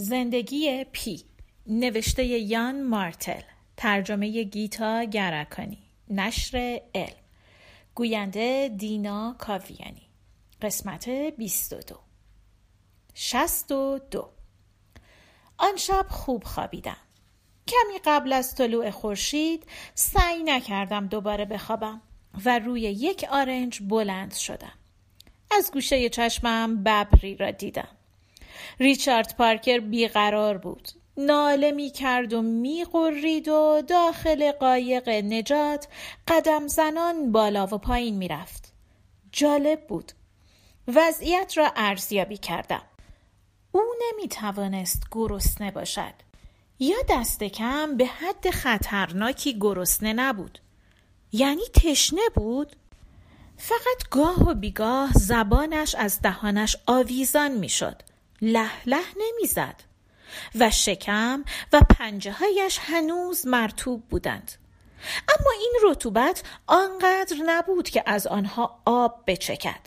زندگی پی نوشته یان مارتل. ترجمه گیتا گرکانی نشر علم گوینده دینا کاویانی. قسمت 22 62 آن شب خوب خوابیدم. کمی قبل از طلوع خورشید سعی نکردم دوباره بخوابم و روی یک آرنج بلند شدم. از گوشه چشمم ببری را دیدم. ریچارد پارکر بیقرار بود ناله می کرد و می قرید و داخل قایق نجات قدم زنان بالا و پایین می رفت. جالب بود. وضعیت را ارزیابی کردم. او نمی توانست گرسنه باشد. یا دست کم به حد خطرناکی گرسنه نبود. یعنی تشنه بود؟ فقط گاه و بیگاه زبانش از دهانش آویزان می‌شد. له له نمی‌زد و شکم و پنجه هایش هنوز مرتوب بودند. اما این رطوبت آنقدر نبود که از آنها آب بچکد.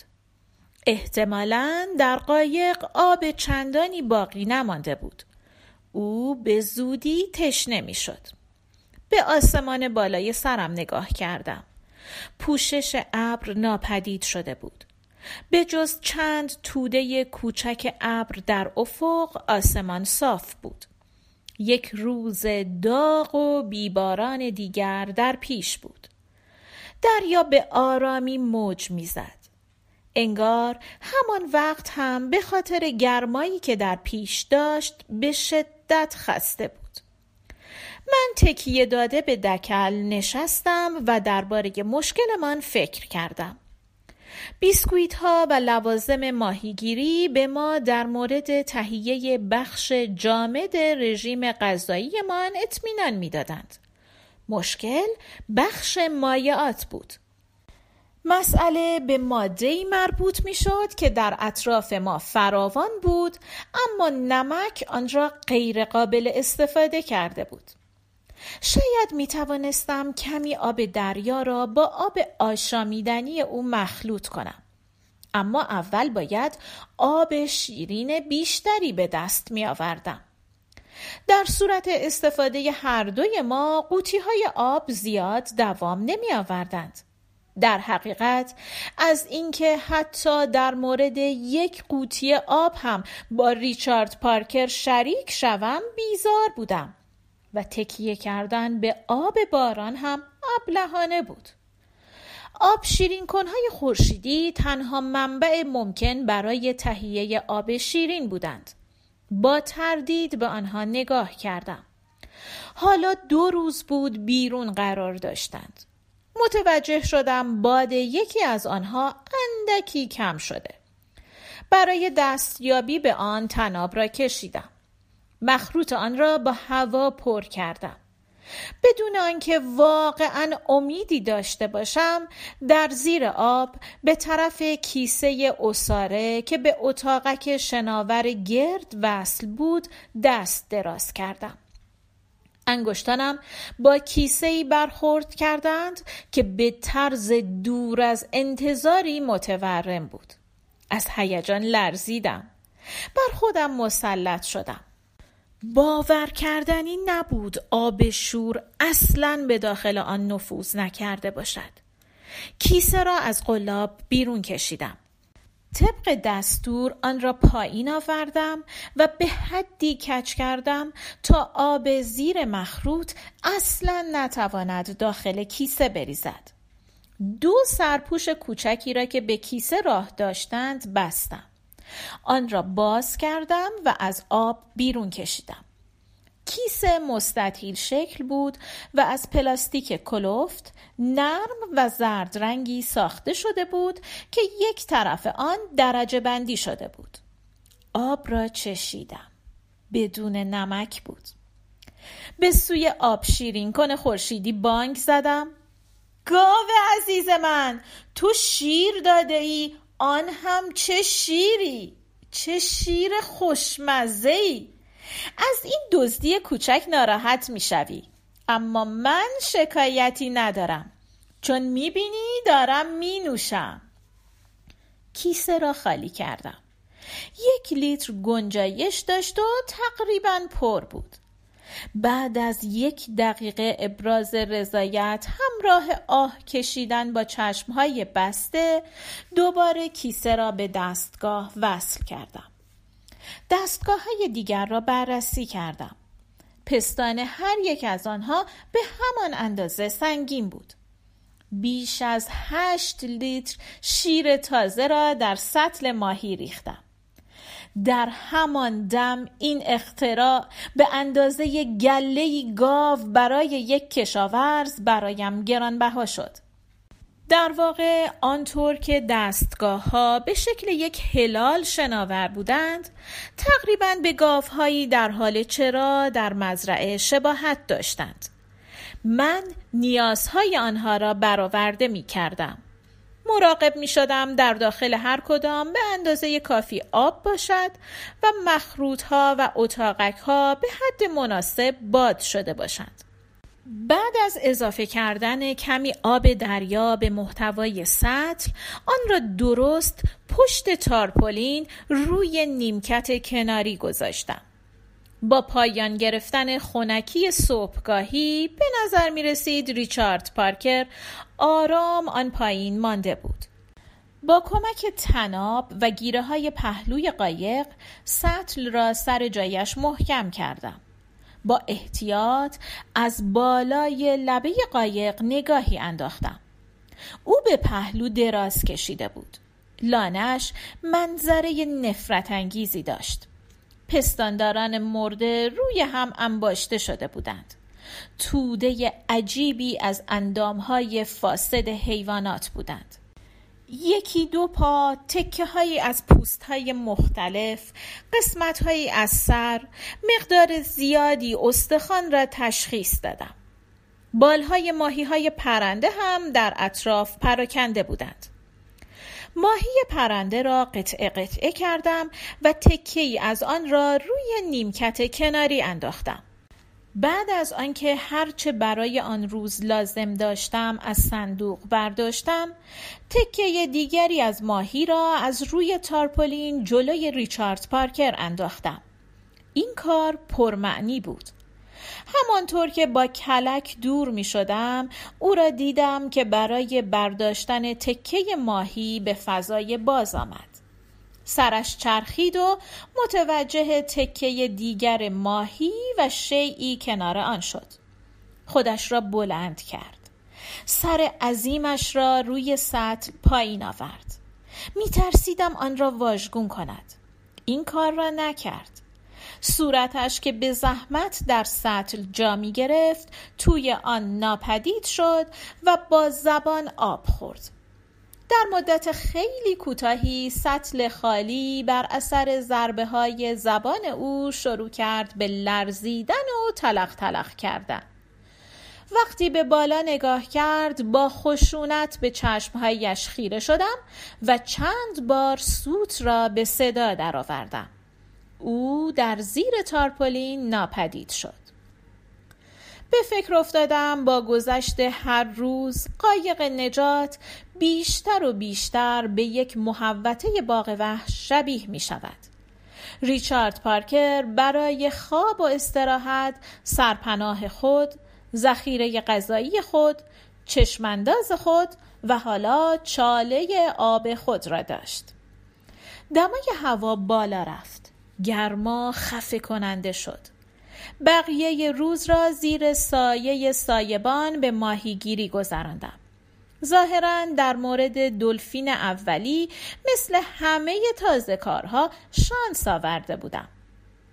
احتمالا در قایق آب چندانی باقی نمانده بود. او به زودی تشنه می‌شد. به آسمان بالای سرم نگاه کردم. پوشش ابر ناپدید شده بود. به جز چند توده کوچک ابر در افق آسمان صاف بود. یک روز داغ و بیباران دیگر در پیش بود. دریا به آرامی موج می‌زد. انگار همان وقت هم به خاطر گرمایی که در پیش داشت به شدت خسته بود. من تکیه داده به دکل نشستم و درباره مشکلمان فکر کردم. بیسکویت ها و لوازم ماهیگیری به ما در مورد تهیه بخش جامد رژیم غذاییمان اطمینان می‌دادند. مشکل بخش مایعات بود. مسئله به ماده مربوط می شد که در اطراف ما فراوان بود اما نمک آن را غیر قابل استفاده کرده بود. شاید می توانستم کمی آب دریا را با آب آشامیدنی او مخلوط کنم. اما اول باید آب شیرین بیشتری به دست می آوردم. در صورت استفاده هر دوی ما قوطی های آب زیاد دوام نمی آوردند. در حقیقت از اینکه حتی در مورد یک قوطی آب هم با ریچارد پارکر شریک شوم بیزار بودم. و تکیه کردن به آب باران هم ابلهانه بود. آب شیرین کنهای خورشیدی تنها منبع ممکن برای تهیه آب شیرین بودند. با تردید به آنها نگاه کردم. حالا دو روز بود بیرون قرار داشتند. متوجه شدم باد یکی از آنها اندکی کم شده. برای دستیابی به آن تناب را کشیدم. مخروط آن را با هوا پر کردم. بدون آنکه واقعا امیدی داشته باشم در زیر آب به طرف کیسه اساره که به اتاقک شناور گرد وصل بود دست دراز کردم. انگشتانم با کیسه ای برخورد کردند که به طرز دور از انتظاری متورم بود. از هیجان لرزیدم. بر خودم مسلط شدم. باور کردنی نبود آب شور اصلا به داخل آن نفوذ نکرده باشد. کیسه را از قلاب بیرون کشیدم. طبق دستور آن را پایین آوردم و به حدی کچ کردم تا آب زیر مخروط اصلا نتواند داخل کیسه بریزد. دو سرپوش کوچکی را که به کیسه راه داشتند بستم. آن را باز کردم و از آب بیرون کشیدم. کیسه مستطیل شکل بود و از پلاستیک کلفت نرم و زرد رنگی ساخته شده بود که یک طرف آن درجه بندی شده بود. آب را چشیدم. بدون نمک بود. به سوی آب شیرین کن خورشیدی بانک زدم. گاو عزیز من تو شیر داده ای؟ آن هم چه شیری چه شیر خوشمزه ای از این دزدی کوچک ناراحت می‌شوی. اما من شکایتی ندارم. چون می‌بینی دارم مینوشم. کیسه را خالی کردم. یک لیتر گنجایش داشت و تقریبا پر بود. بعد از یک دقیقه ابراز رضایت همراه آه کشیدن با چشمهای بسته دوباره کیسه را به دستگاه وصل کردم. دستگاه های دیگر را بررسی کردم. پستان هر یک از آنها به همان اندازه سنگین بود. بیش از هشت لیتر شیر تازه را در سطل ماهی ریختم. در همان دم این اختراع به اندازه گله گاو برای یک کشاورز برایم گرانبها شد. در واقع آنطور که دستگاه ها به شکل یک هلال شناور بودند تقریبا به گاوهایی در حال چرا در مزرعه شباهت داشتند. من نیازهای آنها را برآورده می کردم مراقب می شدم در داخل هر کدام به اندازه کافی آب باشد و مخروط ها و اتاقک ها به حد مناسب باد شده باشند. بعد از اضافه کردن کمی آب دریا به محتوای سطل آن را درست پشت تارپولین روی نیمکت کناری گذاشتم. با پایان گرفتن خونکی صبحگاهی به نظر می رسید ریچارد پارکر آرام آن پایین مانده بود. با کمک تناب و گیره های پهلوی قایق سطل را سر جایش محکم کردم. با احتیاط از بالای لبه قایق نگاهی انداختم. او به پهلو دراز کشیده بود. لانش منظره نفرت انگیزی داشت. پستانداران مرده روی هم انباشته شده بودند. توده عجیبی از اندامهای فاسد حیوانات بودند. یکی دو پا تکه هایی از پوست های مختلف قسمت هایی از سر مقدار زیادی استخوان را تشخیص دادم. بالهای ماهی های پرنده هم در اطراف پراکنده بودند. ماهی پرنده را قطعه قطعه کردم و تکه از آن را روی نیمکت کناری انداختم. بعد از آنکه هرچه برای آن روز لازم داشتم از صندوق برداشتم تکه دیگری از ماهی را از روی تارپولین جلوی ریچارد پارکر انداختم این کار پرمعنی بود همانطور که با کلک دور می شدم او را دیدم که برای برداشتن تکه ماهی به فضای باز آمد. سرش چرخید و متوجه تکه دیگر ماهی و شیعی کنار آن شد. خودش را بلند کرد. سر عظیمش را روی سطل پایین آورد. می ترسیدم آن را واژگون کند. این کار را نکرد. صورتش که به زحمت در سطل جا می گرفت توی آن ناپدید شد و با زبان آب خورد در مدت خیلی کوتاهی سطل خالی بر اثر ضربه های زبان او شروع کرد به لرزیدن و تلق تلق کردن وقتی به بالا نگاه کرد با خشونت به چشمهایش خیره شدم و چند بار سوت را به صدا درآوردم. او در زیر تارپولین ناپدید شد به فکر افتادم با گذشت هر روز قایق نجات بیشتر و بیشتر به یک محوطه باغ وحش شبیه می شود. ریچارد پارکر برای خواب و استراحت سرپناه خود، ذخیره غذایی خود، چشمانداز خود و حالا چاله آب خود را داشت. دمای هوا بالا رفت. گرما خفه کننده شد. بقیه روز را زیر سایه سایبان به ماهیگیری گذراندم. ظاهرا در مورد دلفین اولی مثل همه تازه کارها شانس آورده بودم.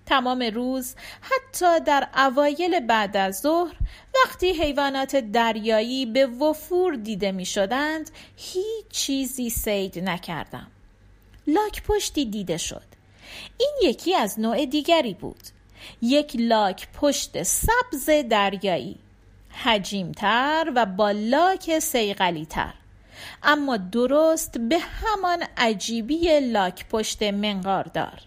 تمام روز حتی در اوایل بعد از ظهر وقتی حیوانات دریایی به وفور دیده می شدند هیچ چیزی سید نکردم. لاک پشتی دیده شد. این یکی از نوع دیگری بود. یک لاک پشت سبز دریایی حجیمتر و با لاک سیغلیتر اما درست به همان عجیبی لاک پشت منقاردار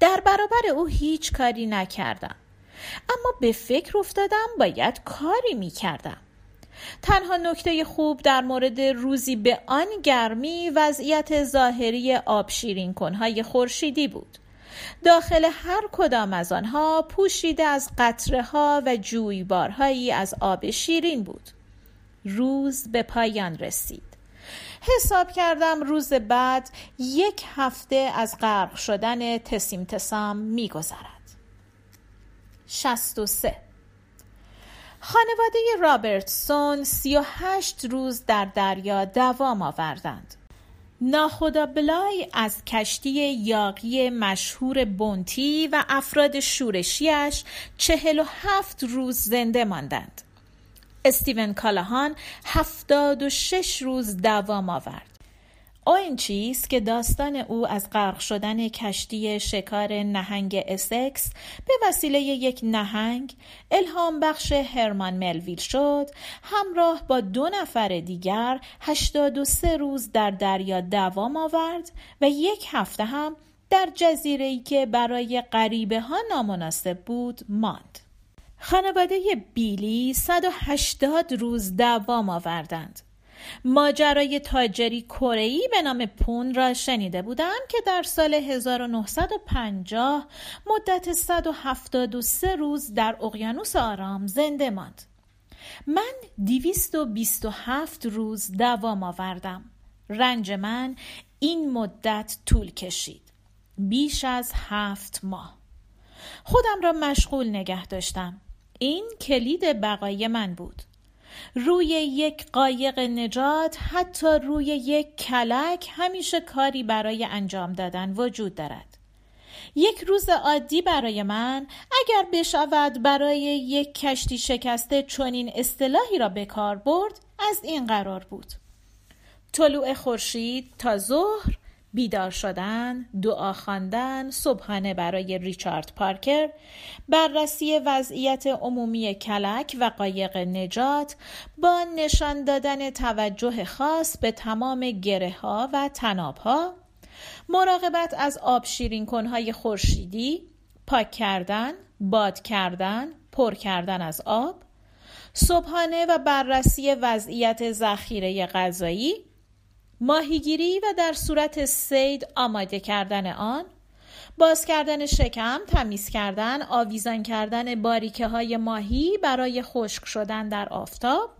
در برابر او هیچ کاری نکردم. اما به فکر افتادم باید کاری می کردم تنها نکته خوب در مورد روزی به آن گرمی وضعیت ظاهری آب شیرین کنهای خورشیدی بود. داخل هر کدام از آنها پوشیده از قطره ها و جویبارهایی از آب شیرین بود. روز به پایان رسید. حساب کردم روز بعد یک هفته از غرق شدن تسیم تسام می گذرد. شست و سه. خانواده رابرتسون سی و هشت روز در دریا دوام آوردند. ناخدا بلای از کشتی یاقی مشهور بونتی و افراد شورشیش چهل و هفت روز زنده ماندند. استیون کالاهان هفتاد و شش روز دوام آورد. این چیز که داستان او از غرق شدن کشتی شکار نهنگ اسکس به وسیله یک نهنگ الهام بخش هرمان ملویل شد همراه با دو نفر دیگر 83 روز در دریا دوام آورد و یک هفته هم در جزیره که برای غریبه ها نامناسب بود ماند. خانواده بیلی 180 روز دوام آوردند. ماجرای تاجری کره‌ای به نام پون را شنیده بودم که در سال 1950 مدت 173 روز در اقیانوس آرام زنده ماند. من 227 روز دوام آوردم. رنج من این مدت طول کشید. بیش از هفت ماه. خودم را مشغول نگه داشتم. این کلید بقای من بود. روی یک قایق نجات حتی روی یک کلک همیشه کاری برای انجام دادن وجود دارد. یک روز عادی برای من اگر بشود برای یک کشتی شکسته چنین اصطلاحی را به کار برد از این قرار بود. طلوع خورشید تا ظهر بیدار شدن، دعا خواندن، صبحانه برای ریچارد پارکر، بررسی وضعیت عمومی کلک و قایق نجات با نشان دادن توجه خاص به تمام گره ها و تناب ها، مراقبت از آب شیرین کنهای خورشیدی، پاک کردن، باد کردن، پر کردن از آب، صبحانه و بررسی وضعیت ذخیره غذایی ماهیگیری و در صورت سید آماده کردن آن باز کردن شکم، تمیز کردن، آویزان کردن باریکه های ماهی برای خشک شدن در آفتاب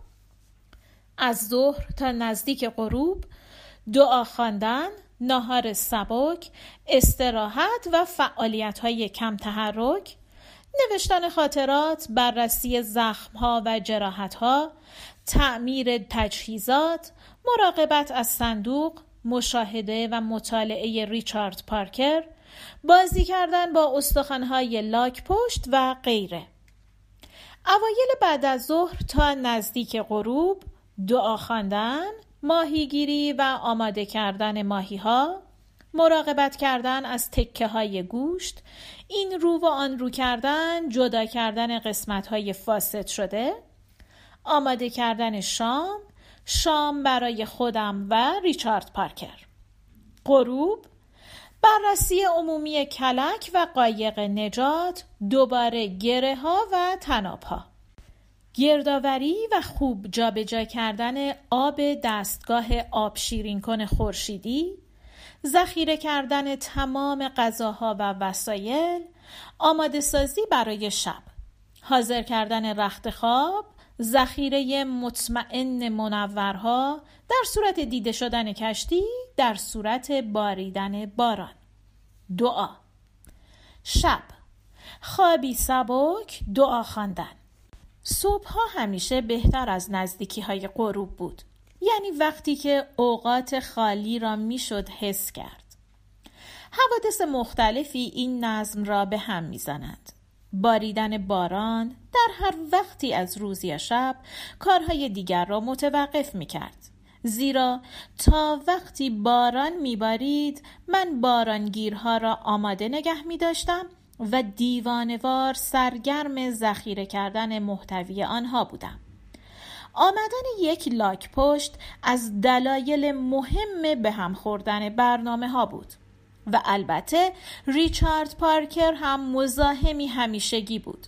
از ظهر تا نزدیک غروب دعا خواندن، ناهار سبک، استراحت و فعالیت های کم تحرک نوشتن خاطرات، بررسی زخم ها و جراحت ها، تعمیر تجهیزات، مراقبت از صندوق، مشاهده و مطالعه ریچارد پارکر، بازی کردن با استخوانهای لاک پشت و غیره. اوایل بعد از ظهر تا نزدیک غروب دعا خواندن، ماهیگیری و آماده کردن ماهی ها، مراقبت کردن از تکه های گوشت، این رو و آن رو کردن، جدا کردن قسمت های فاسد شده، آماده کردن شام، شام برای خودم و ریچارد پارکر. غروب بررسی عمومی کلک و قایق نجات دوباره گره ها و تناب ها گردآوری و خوب جابجا کردن آب دستگاه آب شیرین کن خورشیدی ذخیره کردن تمام غذاها و وسایل آماده سازی برای شب حاضر کردن رخت خواب ذخیره مطمئن منورها در صورت دیده شدن کشتی در صورت باریدن باران. دعا شب خوابی سبک دعا خواندن. صبحها همیشه بهتر از نزدیکی های غروب بود یعنی وقتی که اوقات خالی را می‌شد حس کرد. حوادث مختلفی این نظم را به هم می‌زنند باریدن باران در هر وقتی از روز یا شب کارهای دیگر را متوقف می کرد. زیرا تا وقتی باران میبارید من بارانگیرها را آماده نگه می داشتم و دیوانوار سرگرم ذخیره کردن محتوی آنها بودم. آمدن یک لاک پشت از دلایل مهم به هم خوردن برنامه ها بود. و البته ریچارد پارکر هم مزاحمی همیشگی بود.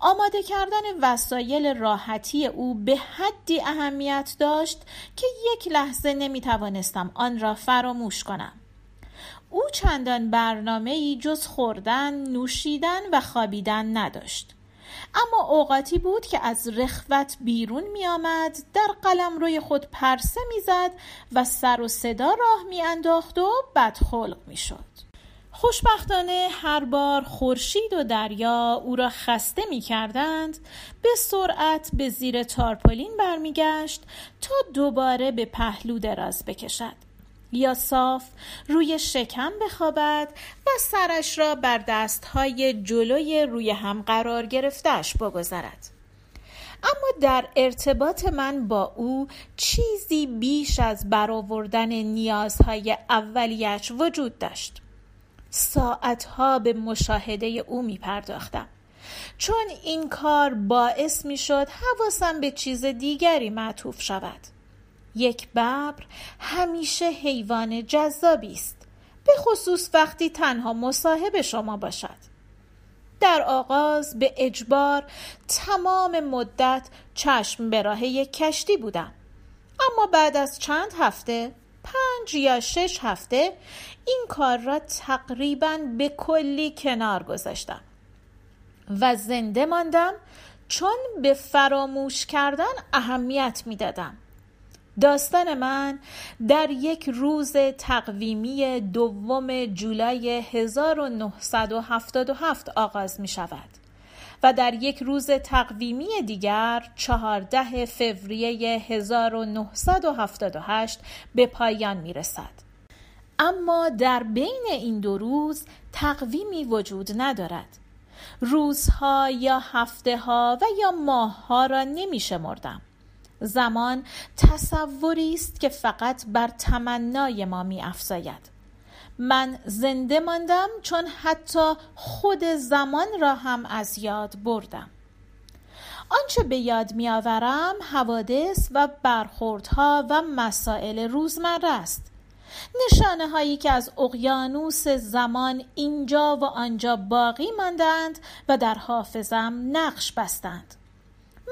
آماده کردن وسایل راحتی او به حدی اهمیت داشت که یک لحظه نمی توانستم آن را فراموش کنم. او چندان برنامه ای جز خوردن، نوشیدن و خوابیدن نداشت. اما اوقاتی بود که از رخوت بیرون می آمد در قلم روی خود پرسه می زد و سر و صدا راه می انداخت و بدخلق می شد خوشبختانه هر بار خورشید و دریا او را خسته می کردند به سرعت به زیر تارپولین برمیگشت تا دوباره به پهلو دراز بکشد. یا صاف روی شکم بخوابد و سرش را بر دستهای جلوی روی هم قرار گرفتش بگذارد. اما در ارتباط من با او چیزی بیش از برآوردن نیازهای اولیش وجود داشت. ساعتها به مشاهده او می پرداختم چون این کار باعث می شد حواسم به چیز دیگری معطوف شود. یک ببر همیشه حیوان جذابی است. به خصوص وقتی تنها مصاحب شما باشد. در آغاز به اجبار تمام مدت چشم به راه یک کشتی بودم. اما بعد از چند هفته پنج یا شش هفته این کار را تقریبا به کلی کنار گذاشتم و زنده ماندم چون به فراموش کردن اهمیت می‌دادم. داستان من در یک روز تقویمی دوم جولای 1977 آغاز می شود و در یک روز تقویمی دیگر 14 فوریه 1978 به پایان می رسد. اما در بین این دو روز تقویمی وجود ندارد روزها یا هفته ها و یا ماه ها را نمی شمردم زمان تصوری است که فقط بر تمنای ما می افزاید من زنده ماندم چون حتی خود زمان را هم از یاد بردم. آنچه به یاد میآورم حوادث و برخوردها و مسائل روزمره است. نشانه هایی که از اقیانوس زمان اینجا و آنجا باقی ماندند و در حافظم نقش بستند.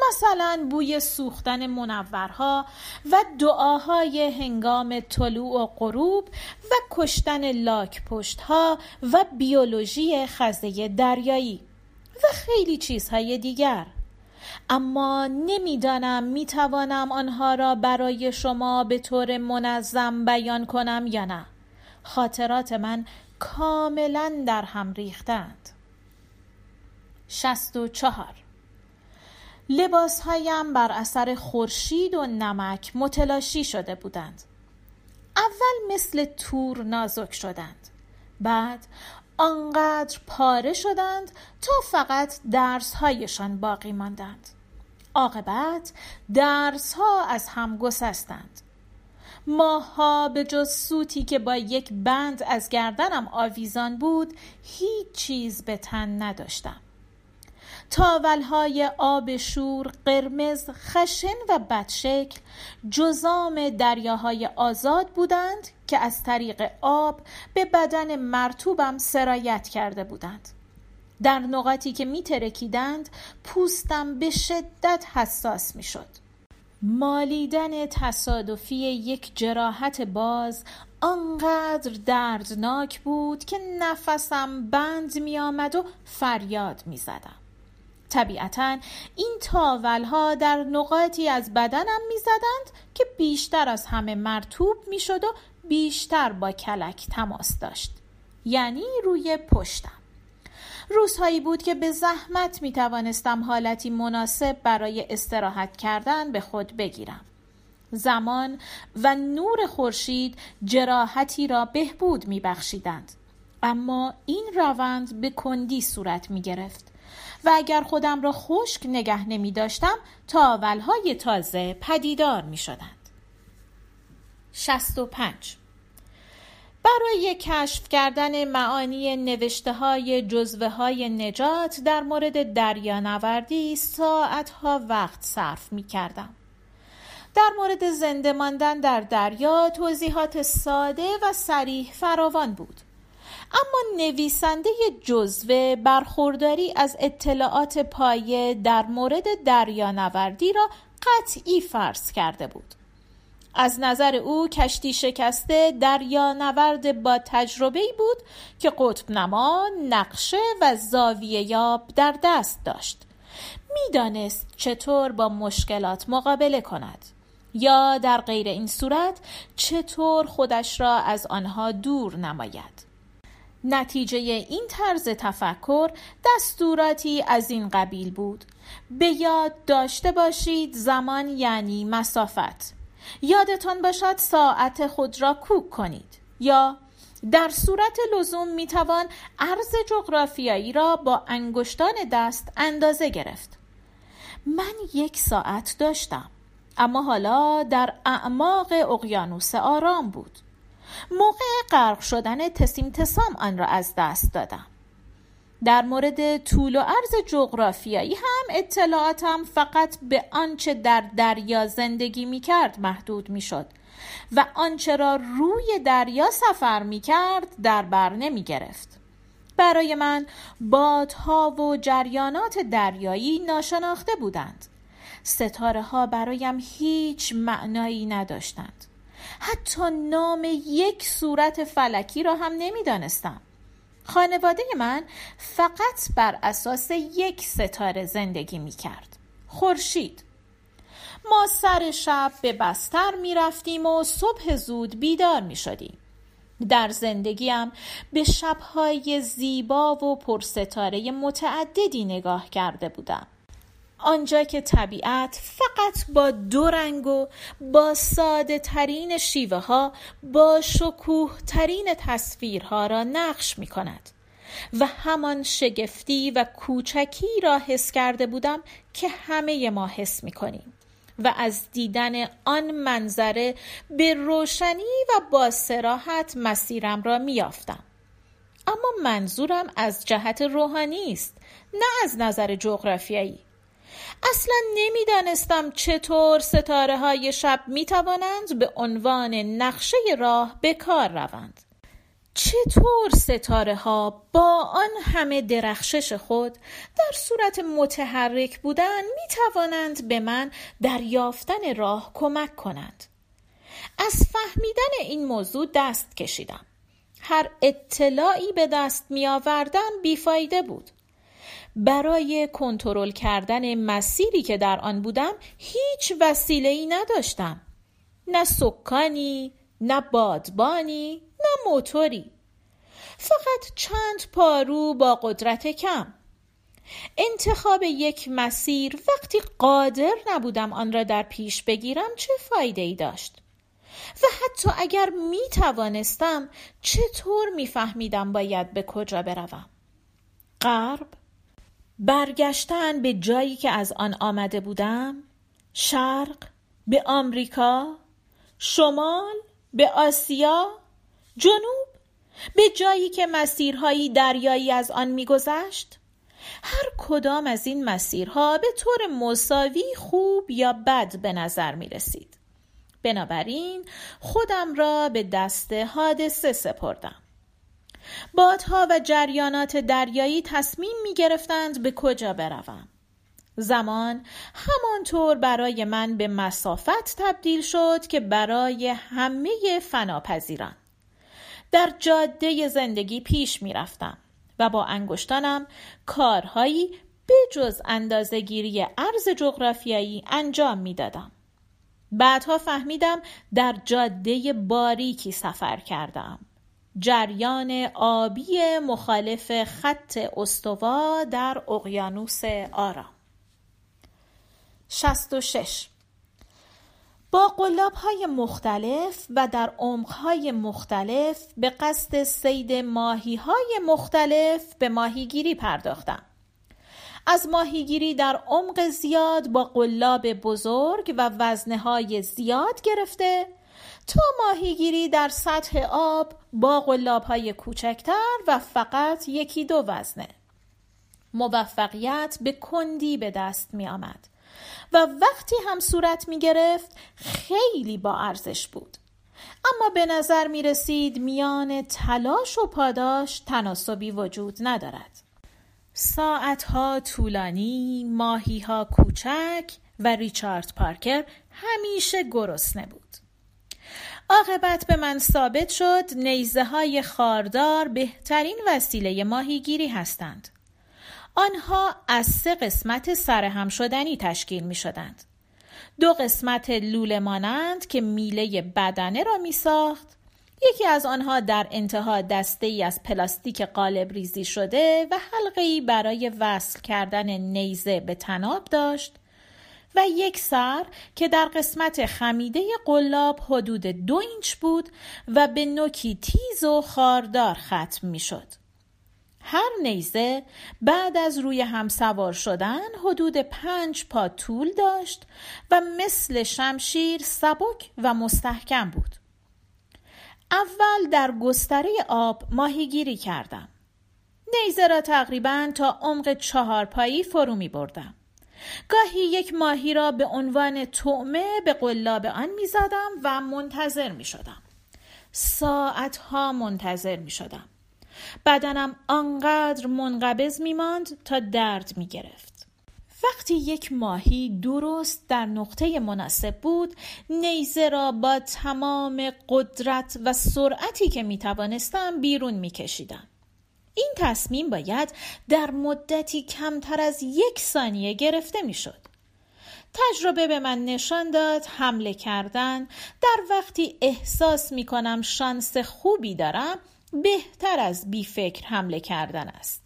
مثلا بوی سوختن منورها و دعاهای هنگام طلوع و غروب و کشتن لاک پشتها و بیولوژی خزه دریایی و خیلی چیزهای دیگر. اما نمی‌دانم می‌توانم آنها را برای شما به طور منظم بیان کنم یا نه. خاطرات من کاملا در هم ریختند. شست و چهار. لباسهایم بر اثر خورشید و نمک متلاشی شده بودند. اول مثل تور نازک شدند. بعد آنقدر پاره شدند تا فقط درسهایشان باقی ماندند. عاقبت درسها از هم گسستند. ماها به جز سوتی که با یک بند از گردنم آویزان بود هیچ چیز به تن نداشتم. تاولهای آب شور قرمز خشن و بدشکل جزام دریاهای آزاد بودند که از طریق آب به بدن مرتوبم سرایت کرده بودند. در نقاطی که می ترکیدند پوستم به شدت حساس می مالیدن تصادفی یک جراحت باز آنقدر دردناک بود که نفسم بند می آمد و فریاد می زدم طبیعتا این تاول ها در نقاطی از بدنم می‌زدند که بیشتر از همه مرتوب می‌شد و بیشتر با کلک تماس داشت یعنی روی پشتم روزهایی بود که به زحمت می توانستم حالتی مناسب برای استراحت کردن به خود بگیرم زمان و نور خورشید جراحتی را بهبود می بخشیدند. اما این روند به کندی صورت می گرفت و اگر خودم را خشک نگه نمی داشتم تاولهای تازه پدیدار می شدند. 65 برای کشف کردن معانی نوشته های جزوه های نجات در مورد دریانوردی ساعتها وقت صرف می کردم. در مورد زنده ماندن در دریا توضیحات ساده و سریح فراوان بود. اما نویسنده جزوه برخورداری از اطلاعات پایه در مورد دریانوردی را قطعی فرض کرده بود. از نظر او کشتی شکسته دریانورد با تجربه بود که قطب نما نقشه و زاویه یاب در دست داشت. می‌دانست چطور با مشکلات مقابله کند یا در غیر این صورت چطور خودش را از آنها دور نماید. نتیجه این طرز تفکر دستوراتی از این قبیل بود. به یاد داشته باشید زمان یعنی مسافت. یادتان باشد ساعت خود را کوک کنید. یا در صورت لزوم می توان عرض جغرافیایی را با انگشتان دست اندازه گرفت. من یک ساعت داشتم اما حالا در اعماق اقیانوس آرام بود. موقع غرق شدن تسیم تسام آن را از دست دادم. در مورد طول و عرض جغرافیایی هم اطلاعاتم فقط به آنچه در دریا زندگی می کرد محدود می شد و آنچه را روی دریا سفر می کرد در بر نمی گرفت برای من بادها و جریانات دریایی ناشناخته بودند. ستاره ها برایم هیچ معنایی نداشتند. حتی نام یک صورت فلکی را هم نمی‌دانستم. خانواده من فقط بر اساس یک ستاره زندگی می کرد خورشید. ما سر شب به بستر می رفتیم و صبح زود بیدار می شدیم در زندگیم به شبهای زیبا و پرستاره متعددی نگاه کرده بودم. آنجا که طبیعت فقط با دو رنگ و با ساده ترین شیوه ها با شکوه ترین تصویرها را نقش می کند و همان شگفتی و کوچکی را حس کرده بودم که همه ما حس می کنیم و از دیدن آن منظره به روشنی و با سراحت مسیرم را میافتم اما منظورم از جهت روحانی است نه از نظر جغرافیایی. اصلا نمی‌دانستم چطور ستاره های شب می توانند به عنوان نقشه راه به کار روند. چطور ستاره ها با آن همه درخشش خود در صورت متحرک بودن می توانند به من در یافتن راه کمک کنند؟ از فهمیدن این موضوع دست کشیدم. هر اطلاعی به دست می آوردن بیفایده بود. برای کنترل کردن مسیری که در آن بودم هیچ وسیله ای نداشتم. نه سکانی نه بادبانی نه موتوری. فقط چند پارو با قدرت کم. انتخاب یک مسیر وقتی قادر نبودم آن را در پیش بگیرم چه فایده ای داشت؟ و حتی اگر می توانستم چطور می فهمیدم باید به کجا بروم؟ غرب؟ برگشتن به جایی که از آن آمده بودم شرق به آمریکا شمال به آسیا جنوب به جایی که مسیرهایی دریایی از آن میگذشت هر کدام از این مسیرها به طور مساوی خوب یا بد به نظر می رسید. بنابراین خودم را به دست حادثه سپردم. بادها و جریانات دریایی تصمیم می گرفتند به کجا بروم. زمان همانطور برای من به مسافت تبدیل شد که برای همه فناپذیران در جاده زندگی پیش می رفتم و با انگشتانم کارهایی به جز اندازهگیری عرض جغرافیایی انجام می دادم. بعدها فهمیدم در جاده باریکی سفر کردم. جریان آبی مخالف خط استوا در اقیانوس آرام 66 با قلاب های مختلف و در عمق های مختلف به قصد سید ماهی های مختلف به ماهیگیری پرداختم. از ماهیگیری در عمق زیاد با قلاب بزرگ و وزنه های زیاد گرفته تا ماهیگیری در سطح آب با قلاب های کوچکتر و فقط یکی دو وزنه. موفقیت به کندی به دست می آمد و وقتی هم صورت می گرفت خیلی با ارزش بود. اما به نظر می رسید میان تلاش و پاداش تناسبی وجود ندارد. ساعتها طولانی ماهیها کوچک و ریچارد پارکر همیشه گرسنه بود. عاقبت به من ثابت شد نیزه های خاردار بهترین وسیله ماهیگیری هستند. آنها از سه قسمت سرهم شدنی تشکیل می شدند دو قسمت لوله مانند که میله بدنه را می ساخت یکی از آنها در انتها دسته ای از پلاستیک قالب ریزی شده و حلقه ای برای وصل کردن نیزه به تناب داشت. و یک سر که در قسمت خمیده قلاب حدود دو اینچ بود و به نوکی تیز و خاردار ختم می شد. هر نیزه بعد از روی هم سوار شدن حدود پنج پا طول داشت و مثل شمشیر سبک و مستحکم بود. اول در گستره آب ماهیگیری کردم. نیزه را تقریبا تا عمق چهار پایی فرو می بردم. گاهی یک ماهی را به عنوان طعمه به قلاب آن می زدم و منتظر می شدم. ساعتها منتظر می شدم. بدنم آنقدر منقبض می ماند تا درد می گرفت. وقتی یک ماهی درست در نقطه مناسب بود نیزه را با تمام قدرت و سرعتی که می توانستم بیرون می کشیدم. این تصمیم باید در مدتی کمتر از یک ثانیه گرفته می شد. تجربه به من نشان داد حمله کردن در وقتی احساس می کنم شانس خوبی دارم بهتر از بی فکر حمله کردن است.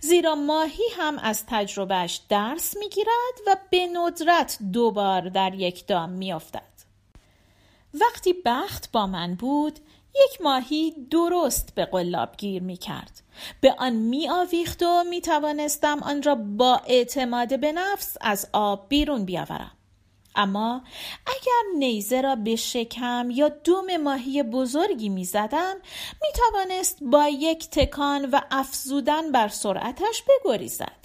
زیرا ماهی هم از تجربهش درس می گیرد و به ندرت دوبار در یک دام می افتد. وقتی بخت با من بود یک ماهی درست به قلاب گیر می کرد. به آن می آویخت و می توانستم آن را با اعتماد به نفس از آب بیرون بیاورم. اما اگر نیزه را به شکم یا دوم ماهی بزرگی می زدم می توانست با یک تکان و افزودن بر سرعتش بگریزد.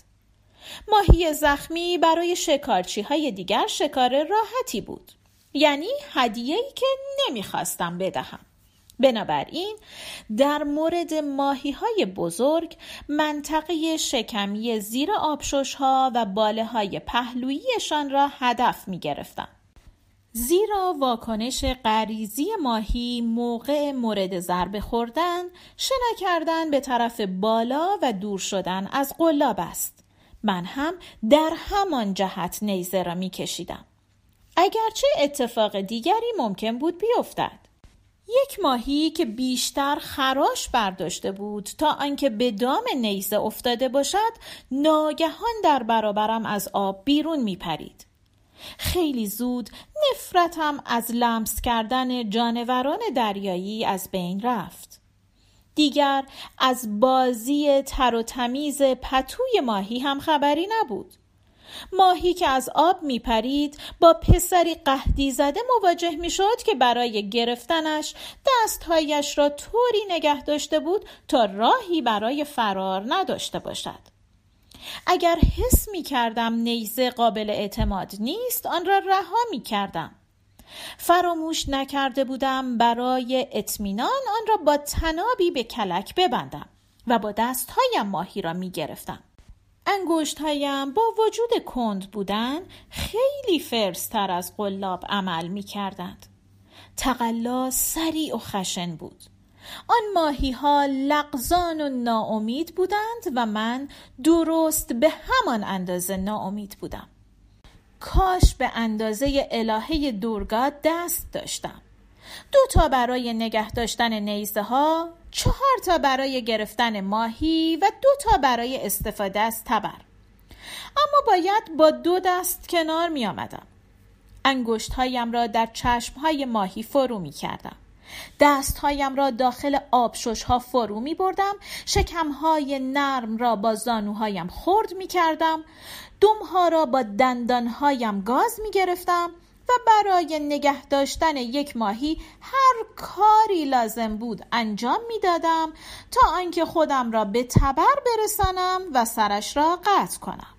ماهی زخمی برای شکارچی های دیگر شکار راحتی بود. یعنی هدیه‌ای که نمی‌خواستم بدهم. بنابراین در مورد ماهی های بزرگ منطقه شکمی زیر آبشوش ها و باله های پهلوییشان را هدف می گرفتم. زیرا واکنش غریزی ماهی موقع مورد ضربه خوردن شنا کردن به طرف بالا و دور شدن از قلاب است. من هم در همان جهت نیزه را می کشیدم اگرچه اتفاق دیگری ممکن بود بیفتد. یک ماهی که بیشتر خراش برداشته بود تا آنکه به دام نیزه افتاده باشد ناگهان در برابرم از آب بیرون می پرید. خیلی زود نفرتم از لمس کردن جانوران دریایی از بین رفت. دیگر از بازی تر و تمیز پتوی ماهی هم خبری نبود. ماهی که از آب می پرید با پسری قهدی زده مواجه می شد که برای گرفتنش دستهایش را طوری نگه داشته بود تا راهی برای فرار نداشته باشد. اگر حس می کردم نیزه قابل اعتماد نیست آن را رها می کردم فراموش نکرده بودم برای اطمینان آن را با تنابی به کلک ببندم و با دستهایم ماهی را می گرفتم انگشت هایم با وجود کند بودن خیلی فرستر از قلاب عمل می کردند. تقلا سریع و خشن بود. آن ماهی ها لغزان و ناامید بودند و من درست به همان اندازه ناامید بودم. کاش به اندازه الهه دورگاه دست داشتم. دو تا برای نگه داشتن نیزه ها چهار تا برای گرفتن ماهی و دو تا برای استفاده از تبر. اما باید با دو دست کنار می آمدم انگشت هایم را در چشم های ماهی فرو می کردم دست هایم را داخل آبشش ها فرو می بردم شکم های نرم را با زانوهایم خرد می کردم دم ها را با دندان هایم گاز می گرفتم و برای نگه داشتن یک ماهی هر کاری لازم بود انجام می‌دادم تا آنکه خودم را به تبر برسانم و سرش را قطع کنم.